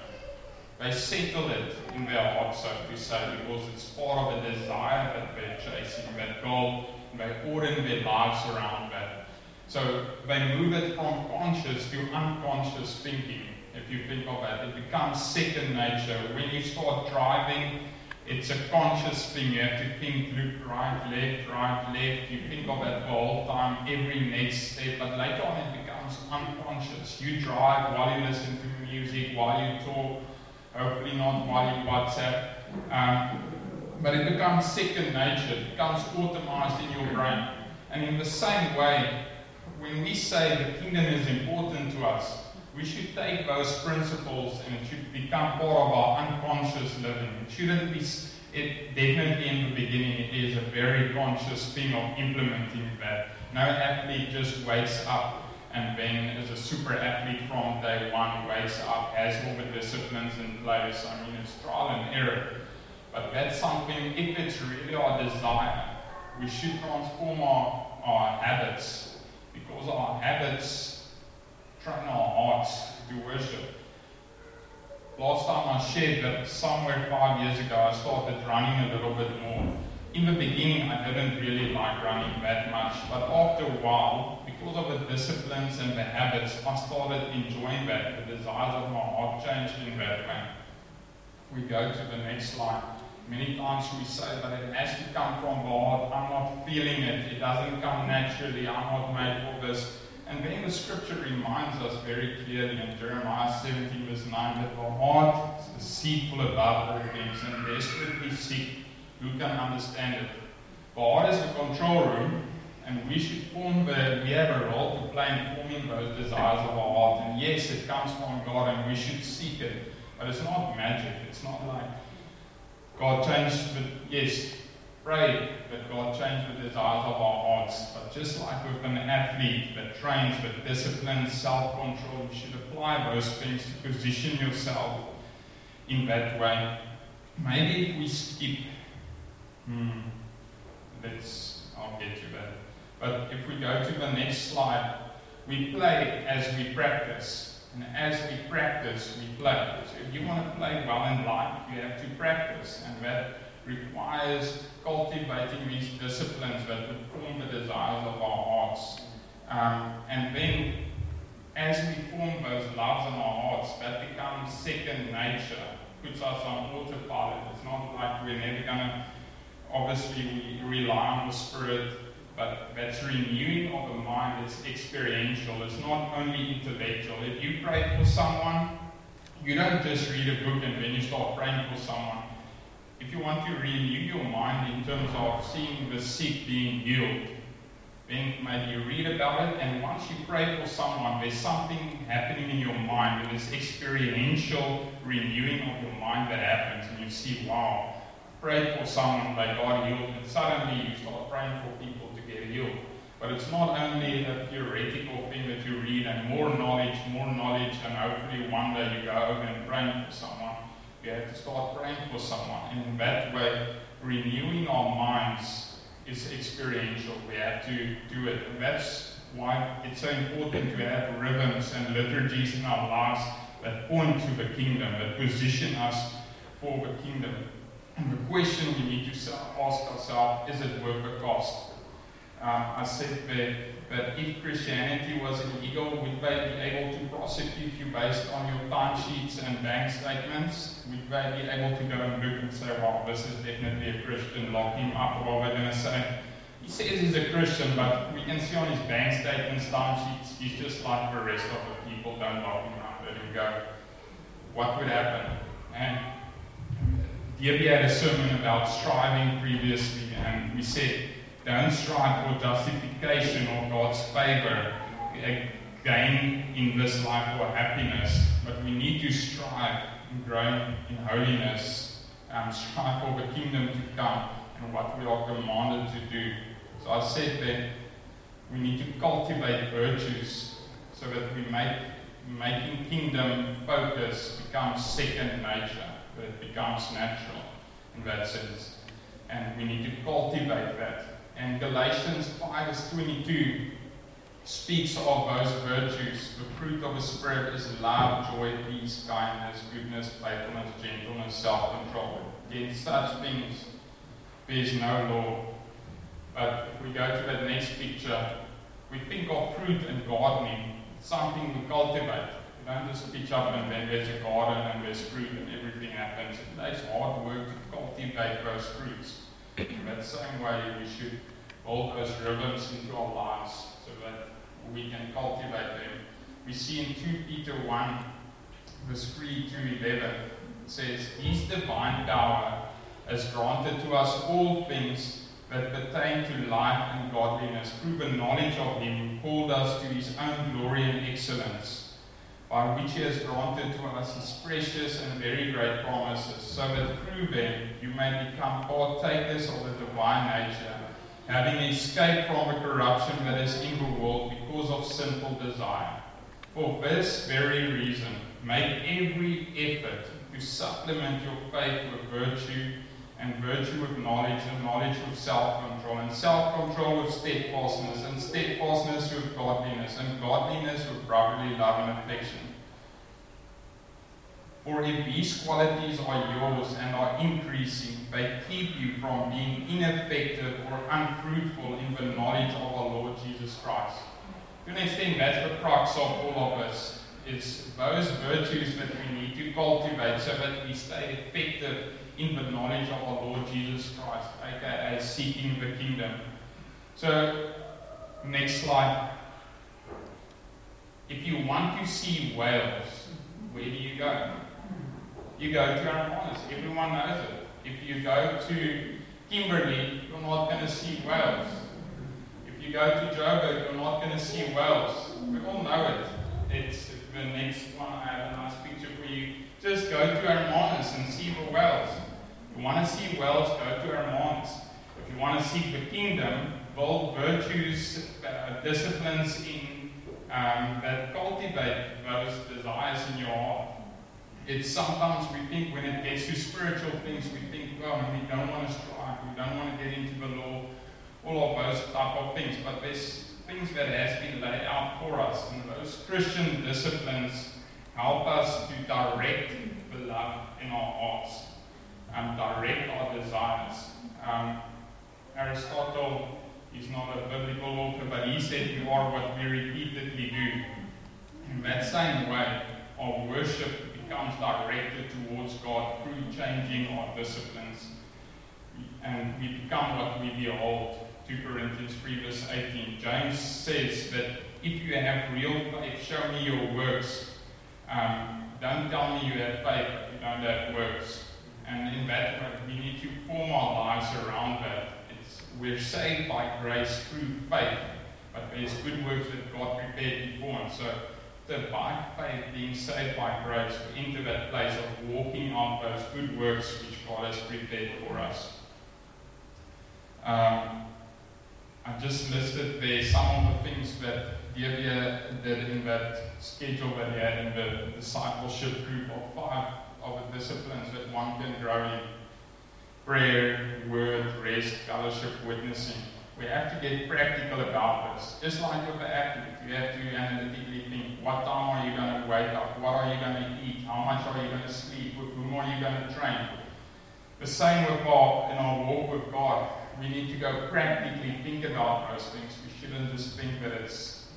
They settle it in their heart, so to say, because it's part of the desire that they're chasing, that goal. and They order their lives around that. So they move it from conscious to unconscious thinking. If you think of it, it becomes second nature. When you start driving, it's a conscious thing. You have to think, look right, left, right, left. You think of it the whole time, every next step. But later on, it becomes unconscious. You drive while you listen to music, while you talk, hopefully not while you WhatsApp. Um, but it becomes second nature. It becomes automized in your brain. And in the same way, when we say the kingdom is important to us, we should take those principles and it should become part of our unconscious living. It shouldn't be, it definitely in the beginning, it is a very conscious thing of implementing that. No athlete just wakes up and then is a super athlete from day one, wakes up, has all the disciplines in place. I mean, it's trial and error. But that's something, if it's really our desire, we should transform our, our habits because our habits train our hearts to worship. Last time I shared that somewhere five years ago I started running a little bit more. In the beginning, I didn't really like running that much, but after a while, because of the disciplines and the habits, I started enjoying that. The desires of my heart changed in that way. We go to the next slide. Many times we say that it has to come from God. I'm not feeling it. It doesn't come naturally. I'm not made for this. And then the scripture reminds us very clearly in Jeremiah 17, verse 9, that the heart is deceitful above all things and desperately sick. Who can understand it? The heart is the control room, and we should form the, we have a role to play in forming those desires of our heart. And yes, it comes from God, and we should seek it. But it's not magic. It's not like God changed, but yes, pray that God change the desires of our hearts. But just like with an athlete that trains with discipline, self-control, you should apply those things to position yourself in that way. Maybe if we skip, hmm, let's, I'll get to that. But if we go to the next slide, we play as we practice. And as we practice, we play. So if you want to play well in life, you have to practice. And that requires cultivating these disciplines that would form the desires of our hearts. Um, and then, as we form those loves in our hearts, that becomes second nature, puts us on autopilot. It's not like we're never going to, obviously, we rely on the Spirit, but that's renewing of the mind. It's experiential, it's not only intellectual. If you pray for someone, you don't just read a book and then you start praying for someone if you want to renew your mind in terms of seeing the sick being healed, then maybe you read about it, and once you pray for someone, there's something happening in your mind, there's experiential renewing of your mind that happens, and you see, wow, pray for someone, they got healed, and suddenly you start praying for people healed. But it's not only a theoretical thing that you read, and more knowledge, more knowledge, and hopefully one day you go and pray for someone we have to start praying for someone. And in that way, renewing our minds is experiential. We have to do it. And that's why it's so important to have rhythms and liturgies in our lives that point to the kingdom, that position us for the kingdom. And the question we need to ask ourselves is it worth the cost? Um, I said that that if Christianity was illegal, would they be able to prosecute you based on your timesheets and bank statements? Would they be able to go and look and say, well, this is definitely a Christian, lock him up? Or are going to say, he says he's a Christian, but we can see on his bank statements, timesheets, he's just like the rest of the people, don't lock him up, let him go. What would happen? And DB had a sermon about striving previously, and we said, don't strive for justification or God's favor, gain in this life or happiness, but we need to strive and growing in holiness, um, strive for the kingdom to come and what we are commanded to do. So I said that we need to cultivate virtues so that we make making kingdom focus becomes second nature, that it becomes natural in that sense. And we need to cultivate that. And Galatians 5 verse 22 speaks of those virtues. The fruit of the Spirit is love, joy, peace, kindness, goodness, faithfulness, gentleness, self control. Against such things, there is no law. But if we go to the next picture, we think of fruit and gardening, something we cultivate. We don't just pitch up and then there's a garden and there's fruit and everything happens. It takes hard work to cultivate those fruits. In that same way, we should build those rhythms into our lives so that we can cultivate them. We see in 2 Peter 1, verse 3 to 11, it says, His divine power has granted to us all things that pertain to life and godliness through the knowledge of Him who called us to His own glory and excellence, by which He has granted to us His precious and very great promises, so that through them you may become partakers of the divine nature, having escaped from the corruption that is in the world because of sinful desire. For this very reason, make every effort to supplement your faith with virtue and virtue with knowledge, and knowledge with self control, and self control with steadfastness, and steadfastness with godliness, and godliness with brotherly love and affection. For if these qualities are yours and are increasing, they keep you from being ineffective or unfruitful in the knowledge of our Lord Jesus Christ. To an that's the crux of all of us. It's those virtues that we need to cultivate so that we stay effective in the knowledge of our Lord Jesus Christ, aka seeking the kingdom. So, next slide. If you want to see whales, where do you go? You go to Hermanus. Everyone knows it. If you go to Kimberley, you're not going to see whales. If you go to Joburg, you're not going to see whales. We all know it. It's the next one. I have a nice picture for you. Just go to Hermanus and see the whales. You want to see whales, go to Hermanus. If you want to see the kingdom, build virtues, uh, disciplines in um, that cultivate those desires in your heart. It's sometimes we think when it gets to spiritual things, we think, well, we don't want to strive, we don't want to get into the law, all of those type of things. But there's things that has been laid out for us, and those Christian disciplines help us to direct the love in our hearts and direct our desires. Um, Aristotle is not a biblical author, but he said we are what we repeatedly do. In that same way, our worship becomes directed towards God through changing our disciplines. And we become what we behold. 2 Corinthians 3 verse 18. James says that if you have real faith, show me your works. Um, don't tell me you have faith, but you don't have works. And in that we need to form our lives around that. It's, we're saved by grace through faith, but there's good works that God prepared before. And so that by faith, being saved by grace, we enter that place of walking on those good works which God has prepared for us. Um, I just listed there some of the things that Devia did in that schedule that he had in the discipleship group of five the disciplines that one can grow in. Prayer, word, rest, fellowship, witnessing. We have to get practical about this. Just like with the athlete, you have to analytically think, what time are you going to wake up? What are you going to eat? How much are you going to sleep? With whom are you going to train? The same with our, in our walk with God. We need to go practically think about those things. We shouldn't just think that it's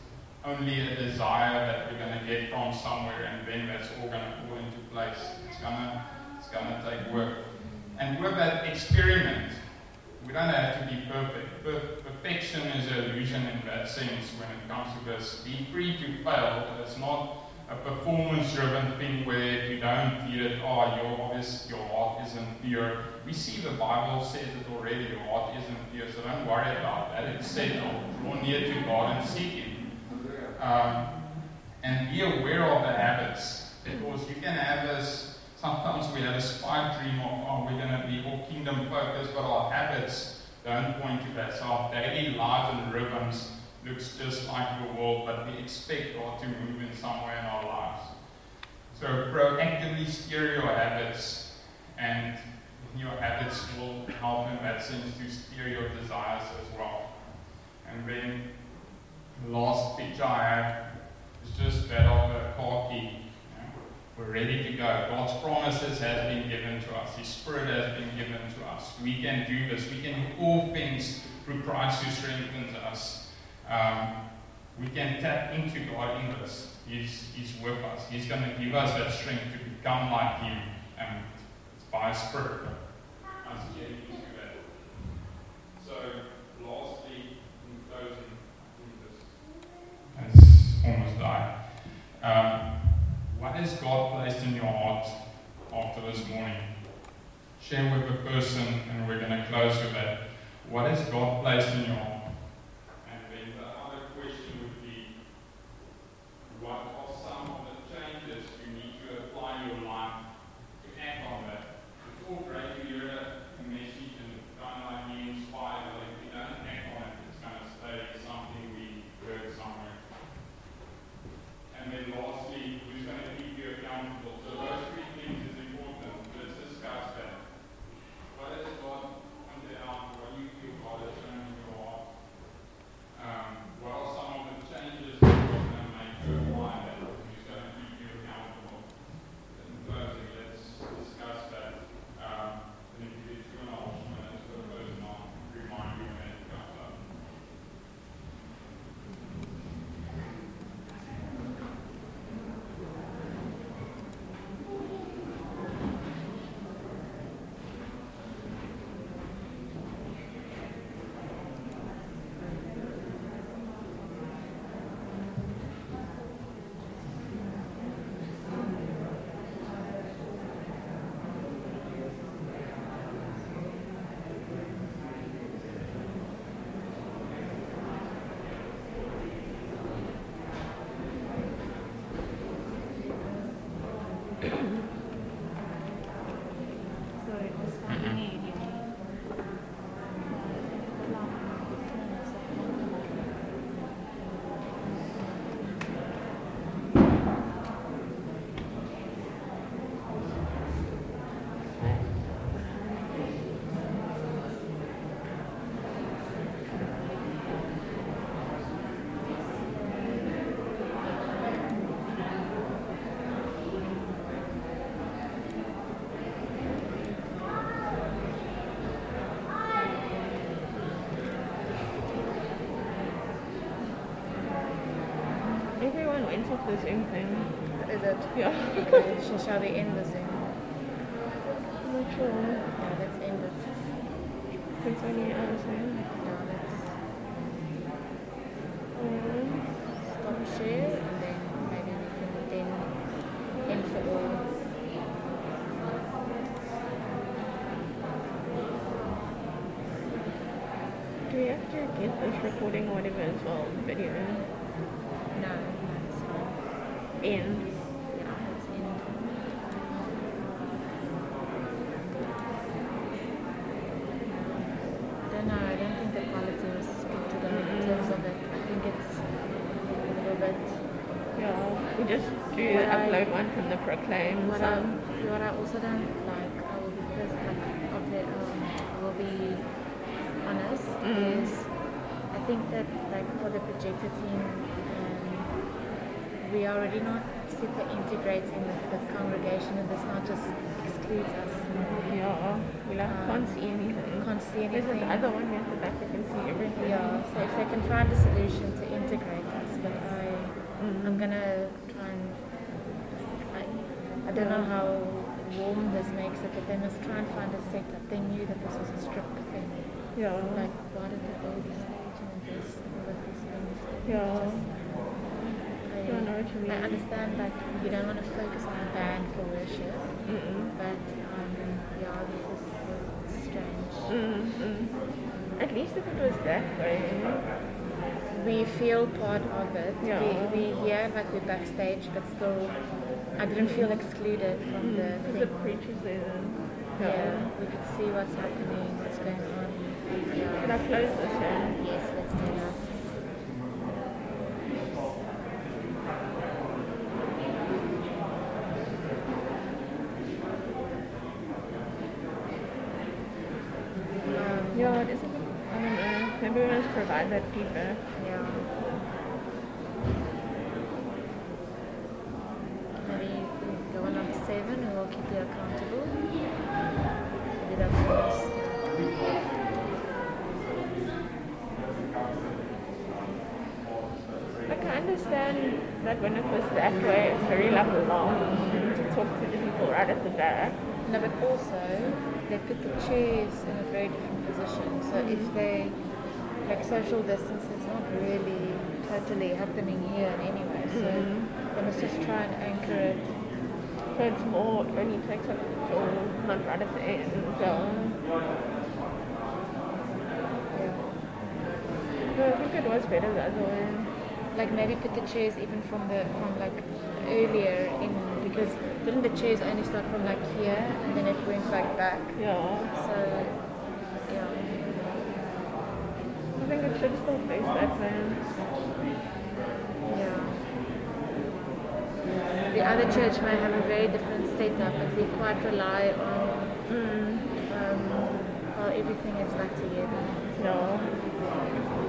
only a desire that we're going to get from somewhere and then that's all going to fall into place. It's to, it's to take work. And with that experiment, we don't have to be perfect. Per- perfection is an illusion in that sense when it comes to this. Be free to fail. It's not a performance-driven thing where if you don't feel it, oh, your, obvious, your heart isn't pure. We see the Bible says it already, your heart isn't pure, so don't worry about that. It said, oh, draw near to God and seek Him. Um, and be aware of the habits, because you can have this sometimes we have a spy dream of, oh, we're going to be all kingdom focused, but our habits don't point to our daily life and rhythms looks just like the world, but we expect God to move in some way in our lives. So proactively steer your habits, and your habits will help in that sense to steer your desires as well. And then the last picture I have is just that of a car key. We're ready to go. God's promises have been given to us. His Spirit has been given to us. We can do this. We can do all things through Christ who strengthens us. Um, we can tap into God in this. He's, he's with us. He's going to give us that strength to become like Him. And it's by His Spirit. Us getting into that. So, lastly, in closing, I think this has almost died. Um, what has God placed in your heart after this morning? Share with the person, and we're going to close with that. What has God placed in your heart? The Zoom thing. Is it? Yeah. So shall we end the Zoom? I'm not sure. Yeah, let's end it. It's only us, yeah. Yeah, let's Um, stop share and then maybe we can then end for all. do we have to get this recording or whatever as well? Video. No, it's fine. In. Yeah. I don't know, I don't think the quality was good today in terms of it. I think it's a little bit Yeah. We just do What I- upload one from the Proclaim. What I, So. what I also don't like, I will be first, like, of the, um, I will be honest, Mm. is I think that like for the projector team, we are already not super integrating with the congregation, and this not just excludes us. Yeah. We like Um, can't see anything. Can't see There's anything. the other one here at the back that can see everything. Yeah, so if they can find a solution to integrate us, but I, Mm. I'm gonna try and, I, I don't know how warm this makes it, but they must try and find a setup. They knew that this was a strict thing. Yeah. Like, why did they build the stage and invest all of these things? Yeah. I, Yeah, I know what you I mean. understand like you don't want to focus on the band for worship, Mm-mm. but um, yeah, this is strange. Mm-mm. At least if it was that way. we feel part of it. Yeah. We, we here, like we're backstage, but still I didn't feel excluded from the Because thing. the preacher's there then. Yeah, we could see what's happening, what's going on. Yeah. Can I close this? Yes, let's do that. Um, Yeah, it is a bit, I don't know. Maybe we must provide that feedback. yeah. Maybe we go on seven we'll keep you accountable. Maybe that's first. Like I understand that when it was that way, it's very like long to talk to the people right at the back. No, but also they put the chairs in a very different position. So if they like social distance is not really totally happening here anyway. So mm-hmm. they must just try and anchor it. So it's more only takes up door, not right at the end. So Yeah. no, I think it was better the other way. Like maybe put the chairs even from the from like earlier in because didn't the chairs only start from like here and then it went like back. Yeah. So yeah. I think it should still face that way. Yeah. The other church may have a very different setup, but they quite rely on um, how everything is back together. No.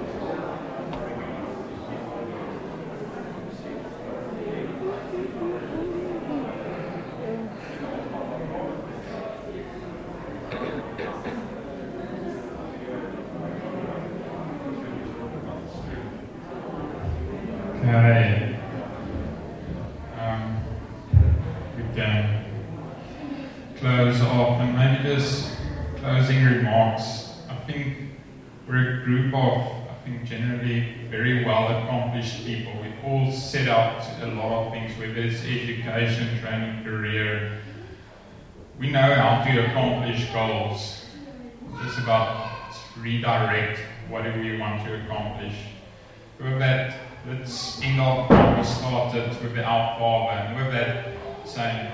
Group of, I think, generally very well accomplished people. We've all set out a lot of things, whether it's education, training, career. We know how to accomplish goals. It's about redirect what do we want to accomplish. With that, let's end off we started with the Our Father, and with that saying,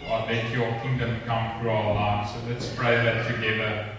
God, let your kingdom come through our lives. So let's pray that together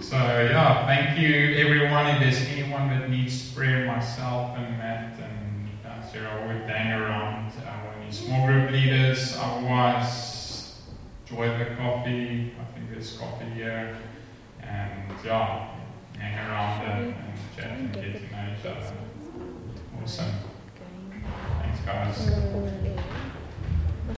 So, yeah, thank you everyone. If there's anyone that needs prayer, myself and Matt and uh, Sarah would hang around. Uh, we need small group leaders. Otherwise, enjoy the coffee. I think there's coffee here. And, yeah, hang around and, and chat and get to know each other. Awesome. Thanks, guys.